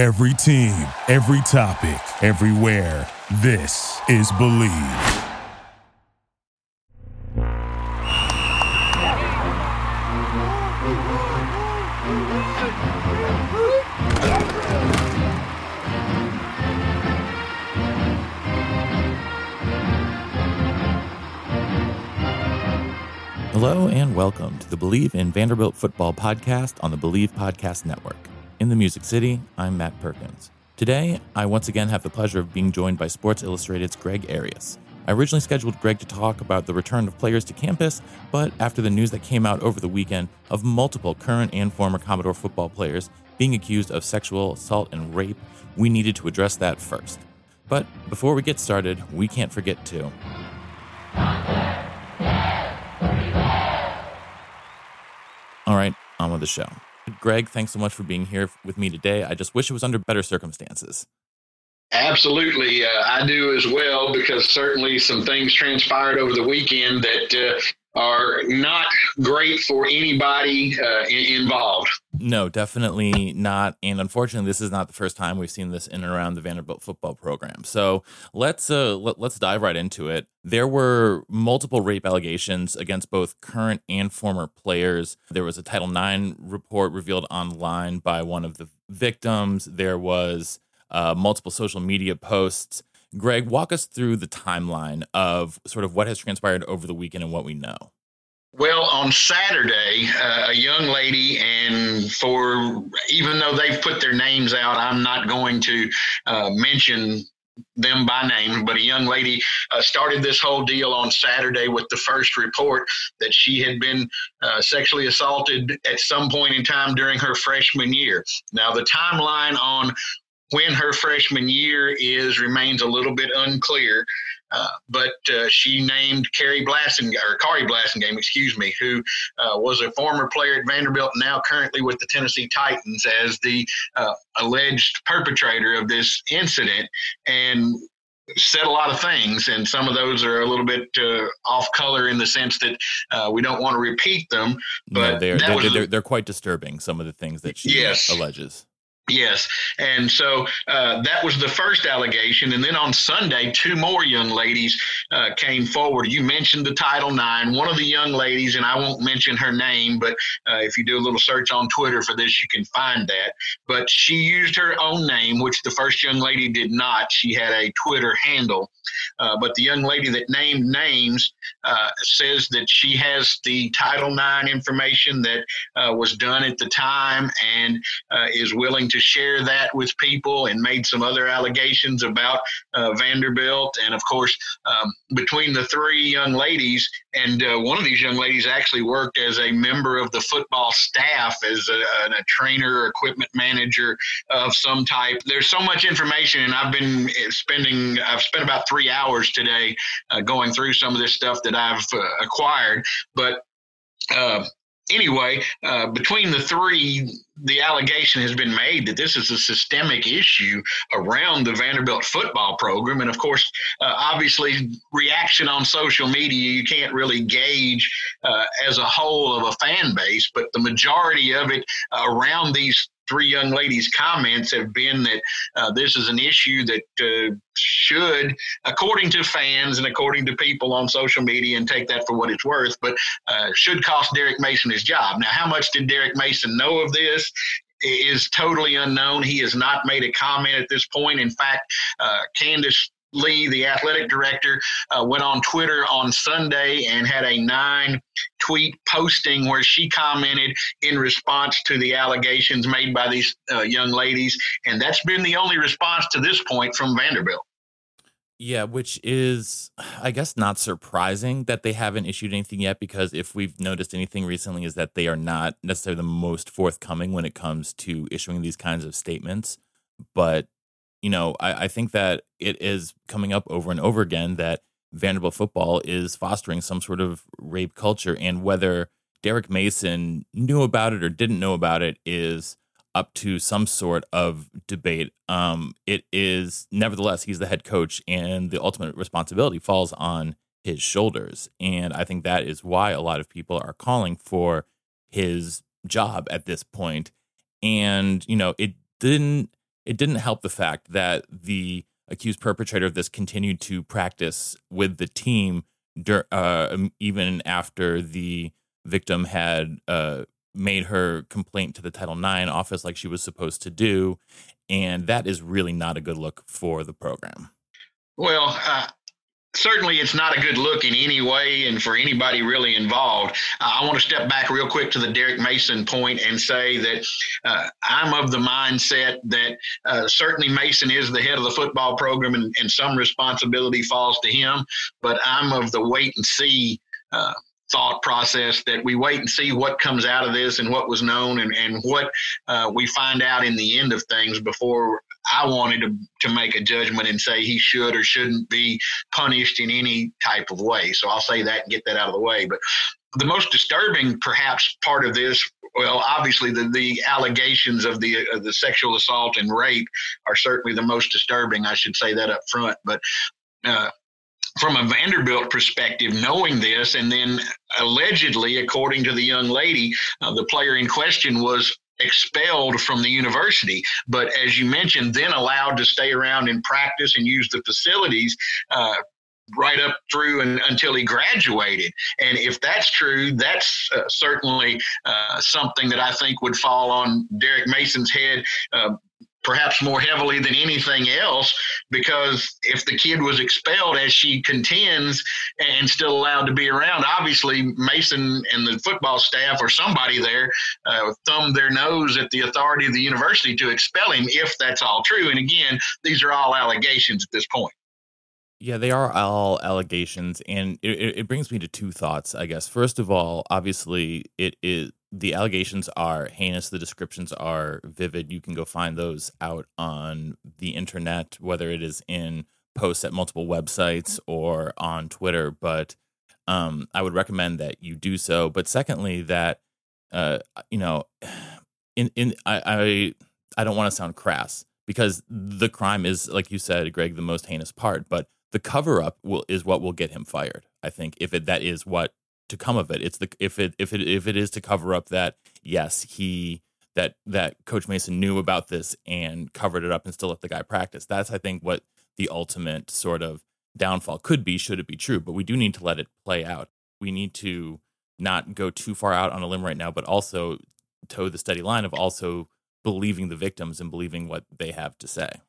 Every team, every topic, everywhere. This is Bleav. Hello and welcome to the Bleav in Vanderbilt Football podcast on the Bleav Podcast Network. In the Music City, I'm Matt Perkins. Today, I once again have the pleasure of being joined by Sports Illustrated's Greg Arias. I originally scheduled Greg to talk about the return of players to campus, but after the news that came out over the weekend of multiple current and former Commodore football players being accused of sexual assault and rape, we needed to address that first. But before we get started, we can't forget to. All right, on with the show. Greg, thanks so much for being here with me today. I just wish it was under better circumstances. Absolutely, uh, I do as well because certainly some things transpired over the weekend that uh, are not great for anybody uh, involved. No, definitely not. And unfortunately, this is not the first time we've seen this in and around the Vanderbilt football program. So let's uh, let, let's dive right into it. There were multiple rape allegations against both current and former players. There was a Title IX report revealed online by one of the victims. There was uh, multiple social media posts Greg, walk us through the timeline of sort of what has transpired over the weekend and what we know. Well, on Saturday, uh, a young lady, and for even though they've put their names out, I'm not going to uh, mention them by name, but a young lady uh, started this whole deal on Saturday with the first report that she had been uh, sexually assaulted at some point in time during her freshman year. Now, the timeline on when her freshman year is remains a little bit unclear. Uh, but uh, she named Carrie Blassen or Khari Blasingame, excuse me, who uh, was a former player at Vanderbilt, now currently with the Tennessee Titans, as the uh, alleged perpetrator of this incident, and said a lot of things, and some of those are a little bit uh, off color in the sense that uh, we don't want to repeat them. But no, they're, they're, they're, they're, quite disturbing. Some of the things that she yes. alleges. Yes. And so uh, that was the first allegation. And then on Sunday, two more young ladies uh, came forward. You mentioned the Title IX. One of the young ladies, and I won't mention her name, but uh, if you do a little search on Twitter for this, you can find that. But she used her own name, which the first young lady did not. She had a Twitter handle. Uh, but the young lady that named names uh, says that she has the Title IX information that uh, was done at the time and is willing to share that with people and made some other allegations about uh, Vanderbilt. And of course, um, between the three young ladies, and uh, one of these young ladies actually worked as a member of the football staff as a, a trainer equipment manager of some type. There's so much information, and I've been spending, I've spent about three hours today uh, going through some of this stuff that I've uh, acquired. But uh, anyway, uh, between the three, the allegation has been made that this is a systemic issue around the Vanderbilt football program. And of course, uh, obviously, reaction on social media, you can't really gauge uh, as a whole of a fan base, but the majority of it around these three young ladies' comments have been that uh, this is an issue that uh, should, according to fans and according to people on social media, and take that for what it's worth, but uh, should cost Derek Mason his job. Now, how much did Derek Mason know of this? Is totally unknown. He has not made a comment at this point. In fact, uh, Candice Lee, the athletic director, uh, went on Twitter on Sunday and had a nine tweet posting where she commented in response to the allegations made by these uh, young ladies. And that's been the only response to this point from Vanderbilt. Yeah, which is, I guess, not surprising that they haven't issued anything yet, because if we've noticed anything recently, is that they are not necessarily the most forthcoming when it comes to issuing these kinds of statements. But you know, I, I think that it is coming up over and over again that Vanderbilt football is fostering some sort of rape culture, and whether Derek Mason knew about it or didn't know about it is up to some sort of debate. Um, it is nevertheless he's the head coach, and the ultimate responsibility falls on his shoulders, and I think that is why a lot of people are calling for his job at this point. And you know, it didn't it didn't help the fact that the accused perpetrator of this continued to practice with the team uh, um, even after the victim had uh, made her complaint to the Title IX office like she was supposed to do. And that is really not a good look for the program. Well, uh, certainly it's not a good look in any way and for anybody really involved. Uh, I want to step back real quick to the Derek Mason point and say that uh, I'm of the mindset that uh, certainly Mason is the head of the football program and, and, some responsibility falls to him, but I'm of the wait and see uh, thought process that we wait and see what comes out of this and what was known and, and what uh, we find out in the end of things before I wanted to, to make a judgment and say he should or shouldn't be punished in any type of way. So I'll say that and get that out of the way. But the most disturbing, perhaps, part of this, well, obviously the, the allegations of the the sexual assault and rape are certainly the most disturbing. I should say that up front. But uh, from a Vanderbilt perspective, knowing this, and then allegedly, according to the young lady, uh, the player in question was expelled from the university, but as you mentioned, then allowed to stay around and practice and use the facilities. Uh, right up through and, until he graduated. And if that's true, that's uh, certainly uh, something that I think would fall on Derek Mason's head uh, perhaps more heavily than anything else because if the kid was expelled as she contends and still allowed to be around obviously mason and the football staff or somebody there uh, thumbed their nose at the authority of the university to expel him if that's all true. And again these are all allegations at this point yeah, they are all allegations, and it, it brings me to two thoughts. I guess first of all, obviously, it is the allegations are heinous. The descriptions are vivid. You can go find those out on the internet, whether it is in posts at multiple websites or on Twitter. But um, I would recommend that you do so. But secondly, that uh, you know, in in I I, I don't want to sound crass because the crime is, like you said, Greg, the most heinous part, but the cover up will is what will get him fired. I think if it that is what to come of it. It's the if it if it if it is to cover up that yes he that that Coach Mason knew about this and covered it up and still let the guy practice. That's I think what the ultimate sort of downfall could be should it be true. But we do need to let it play out. We need to not go too far out on a limb right now, but also toe the steady line of also believing the victims and believing what they have to say.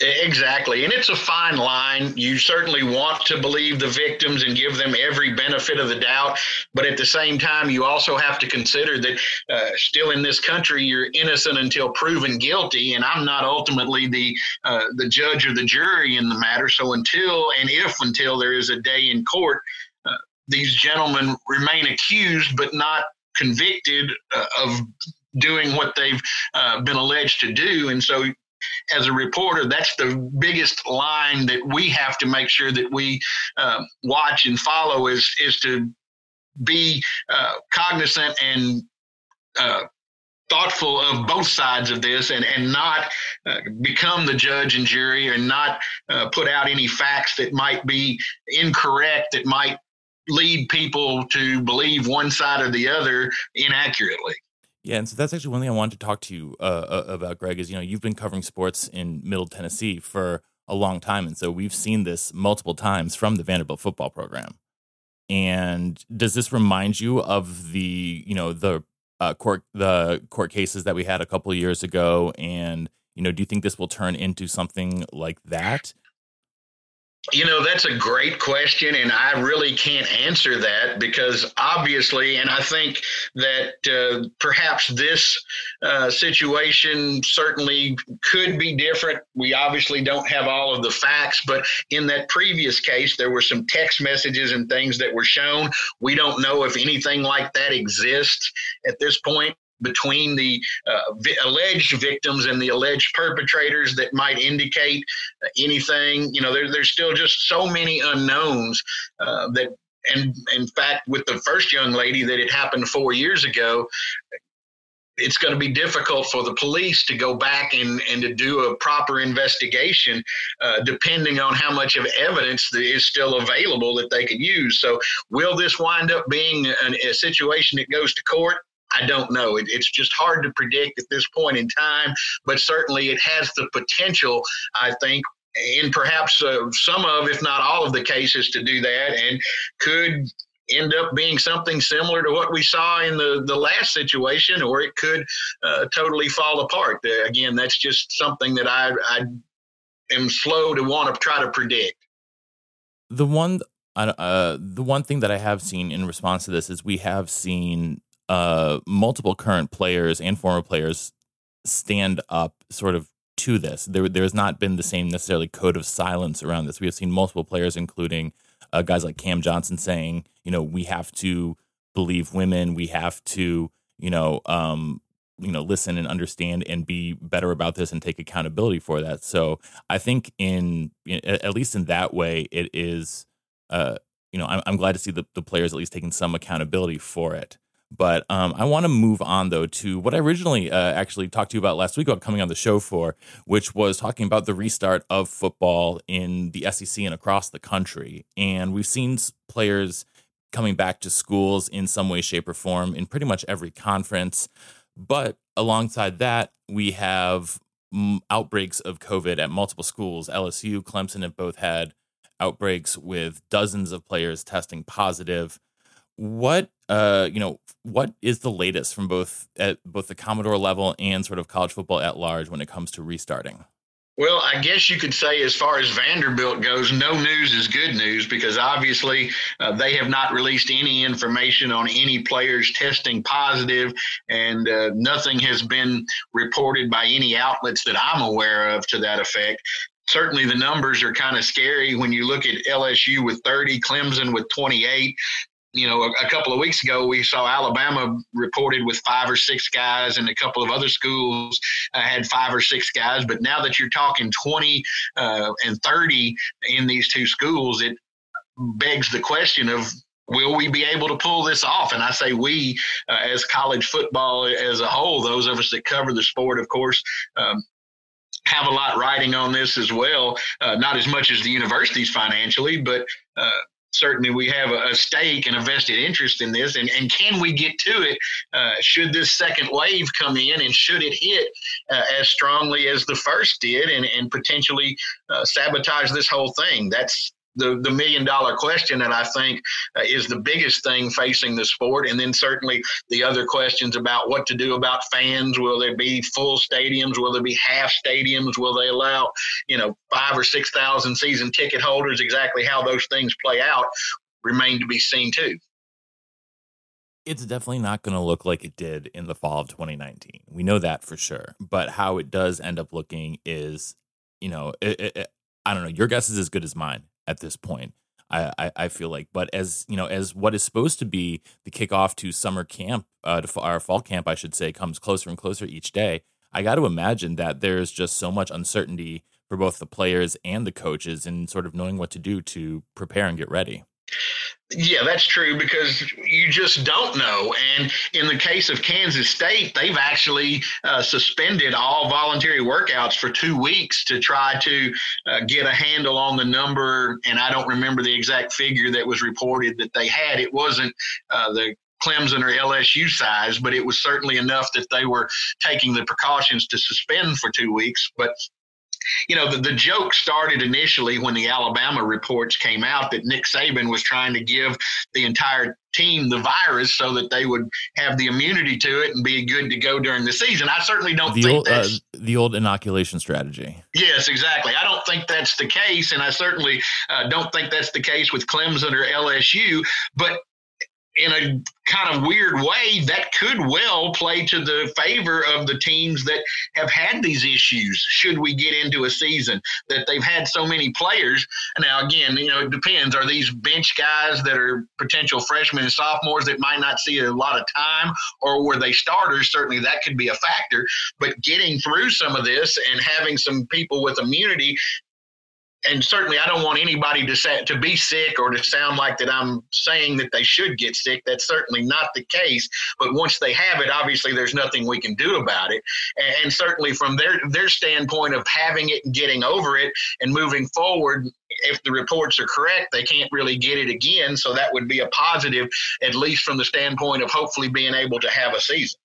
Exactly. And it's a fine line. You certainly want to believe the victims and give them every benefit of the doubt. But at the same time, you also have to consider that uh, still in this country, you're innocent until proven guilty. And I'm not ultimately the, uh, the judge or the jury in the matter. So until and if until there is a day in court, uh, these gentlemen remain accused but not convicted uh, of doing what they've uh, been alleged to do. And so as a reporter, that's the biggest line that we have to make sure that we uh, watch and follow is is to be uh, cognizant and uh, thoughtful of both sides of this and, and not uh, become the judge and jury and not uh, put out any facts that might be incorrect, that might lead people to believe one side or the other inaccurately. Yeah, and so that's actually one thing I wanted to talk to you uh, uh, about, Greg. Is you know you've been covering sports in Middle Tennessee for a long time, and so we've seen this multiple times from the Vanderbilt football program. And does this remind you of the you know the uh, court the court cases that we had a couple years ago? And you know, do you think this will turn into something like that? You know, that's a great question, and I really can't answer that because obviously, and I think that uh, perhaps this uh, situation certainly could be different. We obviously don't have all of the facts, but in that previous case, there were some text messages and things that were shown. We don't know if anything like that exists at this point between the uh, vi- alleged victims and the alleged perpetrators that might indicate anything. You know, there, there's still just so many unknowns uh, that, and in fact, with the first young lady that it happened four years ago, it's going to be difficult for the police to go back and, and to do a proper investigation, uh, depending on how much of evidence that is still available that they could use. So, will this wind up being an, a situation that goes to court? I don't know. It, it's just hard to predict at this point in time, but certainly it has the potential, I think, in perhaps uh, some of, if not all of the cases to do that, and could end up being something similar to what we saw in the, the last situation, or it could uh, totally fall apart. Uh, again, that's just something that I, I am slow to want to try to predict. The one, uh, the one thing that I have seen in response to this is we have seen uh, multiple current players and former players stand up, sort of to this. There, there has not been the same necessarily code of silence around this. We have seen multiple players, including uh, guys like Cam Johnson, saying, you know, we have to believe women, we have to, you know, um, you know, listen and understand and be better about this and take accountability for that. So I think in at least in that way, it is, uh, you know, I'm, I'm glad to see the, the players at least taking some accountability for it. But um, I want to move on though to what I originally uh, actually talked to you about last week about coming on the show for, which was talking about the restart of football in the SEC and across the country. And we've seen players coming back to schools in some way, shape, or form in pretty much every conference. But alongside that, we have outbreaks of COVID at multiple schools. LSU, Clemson have both had outbreaks with dozens of players testing positive what uh you know what is the latest from both at both the commodore level and sort of college football at large when it comes to restarting? Well, I guess you could say, as far as Vanderbilt goes, no news is good news because obviously uh, they have not released any information on any players testing positive, and uh, nothing has been reported by any outlets that I'm aware of to that effect. Certainly the numbers are kind of scary when you look at LSU with 30, Clemson with 28 you know, a, a, couple of weeks ago, we saw Alabama reported with five or six guys, and a couple of other schools uh, had five or six guys. But now that you're talking 20 uh, and 30 in these two schools, it begs the question of will we be able to pull this off? And I say we, uh, as college football as a whole, those of us that cover the sport, of course. Um, have a lot riding on this as well, uh, not as much as the universities financially, but uh, certainly we have a, a, stake and a vested interest in this. And, and can we get to it? Uh, should this second wave come in and should it hit uh, as strongly as the first did and, and potentially uh, sabotage this whole thing? That's the, the million dollar question that I think uh, is the biggest thing facing the sport. And then certainly the other questions about what to do about fans. Will there be full stadiums? Will there be half stadiums? Will they allow, you know, five or 6,000 season ticket holders? Exactly how those things play out remain to be seen too. It's definitely not going to look like it did in the fall of 2019. We know that for sure. But how it does end up looking is, you know, it, it, I don't know. Your guess is as good as mine at this point. I, I, feel like, but as you know, as what is supposed to be the kickoff to summer camp, uh, to our fall camp, I should say, comes closer and closer each day. I got to imagine that there's just so much uncertainty for both the players and the coaches in sort of knowing what to do to prepare and get ready. Yeah, that's true because you just don't know. And in the case of Kansas State, they've actually uh, suspended all voluntary workouts for two weeks to try to uh, get a handle on the number. And I don't remember the exact figure that was reported that they had. It wasn't uh, the Clemson or LSU size, but it was certainly enough that they were taking the precautions to suspend for two weeks. But you know, the, the joke started initially when the Alabama reports came out that Nick Saban was trying to give the entire team the virus so that they would have the immunity to it and be good to go during the season. I certainly don't the think old, uh, that's uh, the old inoculation strategy. Yes, exactly. I don't think that's the case, and I certainly uh, don't think that's the case with Clemson or LSU. But in a kind of weird way, that could well play to the favor of the teams that have had these issues. Should we get into a season that they've had so many players? Now, again, you know, it depends. Are these bench guys that are potential freshmen and sophomores that might not see a lot of time, or were they starters? Certainly that could be a factor. But getting through some of this and having some people with immunity and certainly I don't want anybody to say to be sick or to sound like that I'm saying that they should get sick. That's certainly not the case. But once they have it, obviously there's nothing we can do about it. And, and certainly from their their standpoint of having it and getting over it and moving forward if the reports are correct, they can't really get it again. So that would be a positive, at least from the standpoint of hopefully being able to have a season.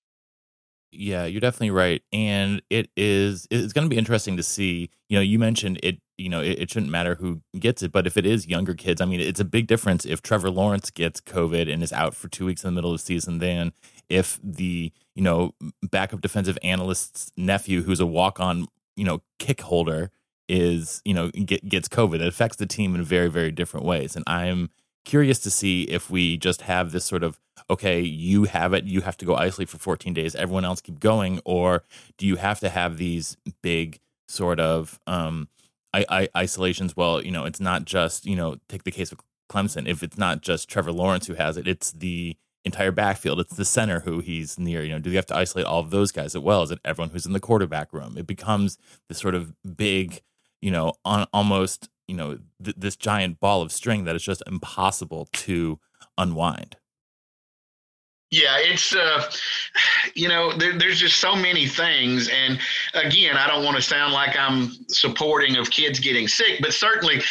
Yeah, you're definitely right, and it is it's going to be interesting to see. You know, you mentioned it. You know, it, it, shouldn't matter who gets it, but if it is younger kids, I mean, it's a big difference if Trevor Lawrence gets COVID and is out for two weeks in the middle of the season than if the you know backup defensive analyst's nephew, who's a walk on you know kick holder, is you know get, gets COVID. It affects the team in very very different ways, and I'm curious to see if we just have this sort of okay, you have it, you have to go isolate for 14 days, everyone else keep going, or do you have to have these big sort of um, I, I, isolations? Well, you know, it's not just you know take the case of Clemson. If it's not just Trevor Lawrence who has it, it's the entire backfield. It's the center who he's near. You know, do you have to isolate all of those guys as well? Is it everyone who's in the quarterback room? It becomes this sort of big, you know, on almost you know th- this giant ball of string that is just impossible to unwind. Yeah, it's uh, you know, there, there's just so many things, and again, I don't want to sound like I'm supporting of kids getting sick, but certainly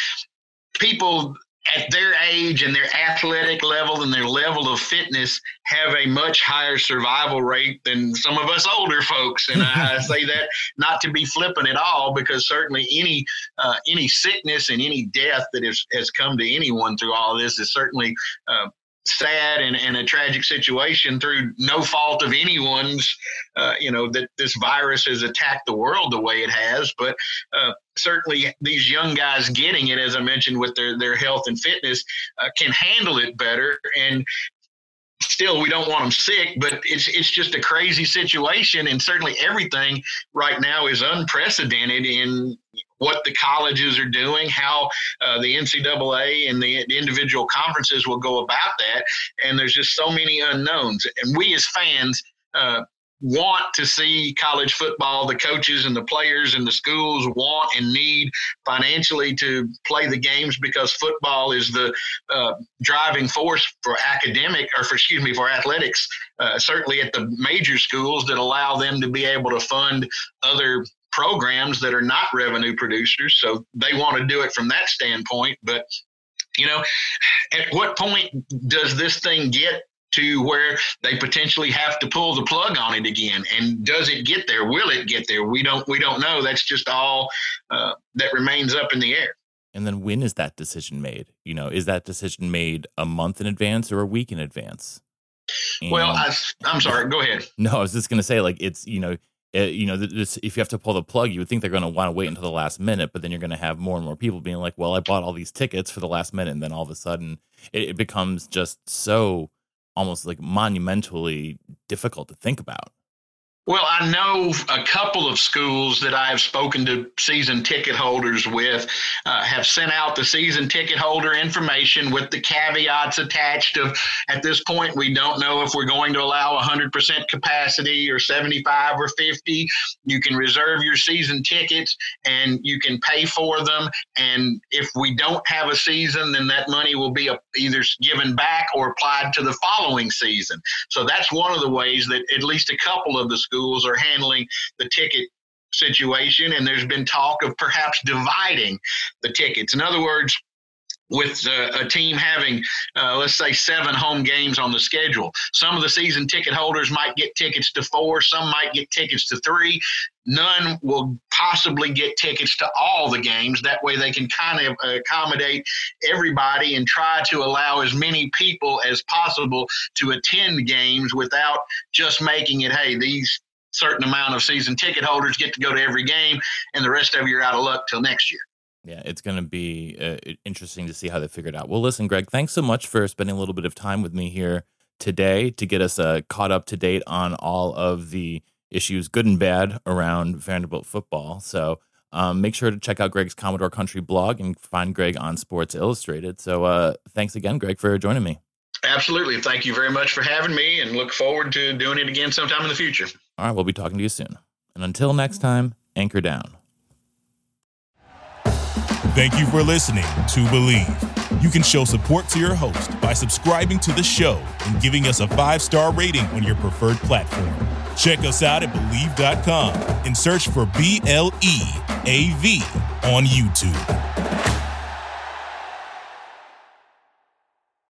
people at their age and their athletic level and their level of fitness have a much higher survival rate than some of us older folks. And I say that not to be flippant at all, because certainly any uh, any sickness and any death that has, has come to anyone through all this is certainly uh, sad and, and a tragic situation through no fault of anyone's, uh, you know, that this virus has attacked the world the way it has. But uh, certainly these young guys getting it, as I mentioned, with their, their health and fitness, uh, can handle it better. And still we don't want them sick but it's it's just a crazy situation and certainly everything right now is unprecedented in what the colleges are doing, how uh, the NCAA and the individual conferences will go about that. And there's just so many unknowns. And we as fans, uh, want to see college football, the coaches and the players and the schools want and need financially to play the games because football is the uh, driving force for academic or for excuse me for athletics. Uh, certainly at the major schools that allow them to be able to fund other programs that are not revenue producers. So they want to do it from that standpoint. But, you know, at what point does this thing get to where they potentially have to pull the plug on it again? And does it get there? Will it get there? We don't we don't know. That's just all uh, that remains up in the air. And then when is that decision made? You know is that decision made a month in advance or a week in advance? And, well I, i'm sorry. Go ahead. No i was just going to say like it's you know it, uh, you know, this, if you have to pull the plug, you would think they're going to want to wait until the last minute, but then you're going to have more and more people being like, "Well, I bought all these tickets for the last minute," and then all of a sudden, it, it becomes just so almost like monumentally difficult to think about. Well, I know a couple of schools that I've spoken to season ticket holders with uh, have sent out the season ticket holder information with the caveats attached of at this point we don't know if we're going to allow 100% capacity or 75 or 50. You can reserve your season tickets and you can pay for them and if we don't have a season then that money will be either given back or applied to the following season. So that's one of the ways that at least a couple of the schools schools are handling the ticket situation, and there's been talk of perhaps dividing the tickets. In other words, with uh, a team having, uh, let's say, seven home games on the schedule. Some of the season ticket holders might get tickets to four, some might get tickets to three. None will possibly get tickets to all the games. That way, they can kind of accommodate everybody and try to allow as many people as possible to attend games without just making it, hey, these certain amount of season ticket holders get to go to every game, and the rest of you are out of luck till next year. Yeah, it's going to be uh, interesting to see how they figure it out. Well, listen, Greg, thanks so much for spending a little bit of time with me here today to get us uh, caught up to date on all of the issues, good and bad, around Vanderbilt football. So um, make sure to check out Greg's Commodore Country blog and find Greg on Sports Illustrated. So uh, thanks again, Greg, for joining me. Absolutely. Thank you very much for having me and look forward to doing it again sometime in the future. All right, we'll be talking to you soon. And until next time, anchor down. Thank you for listening to Bleav. You can show support to your host by subscribing to the show and giving us a five star rating on your preferred platform. Check us out at Bleav.com and search for B L E A V on YouTube.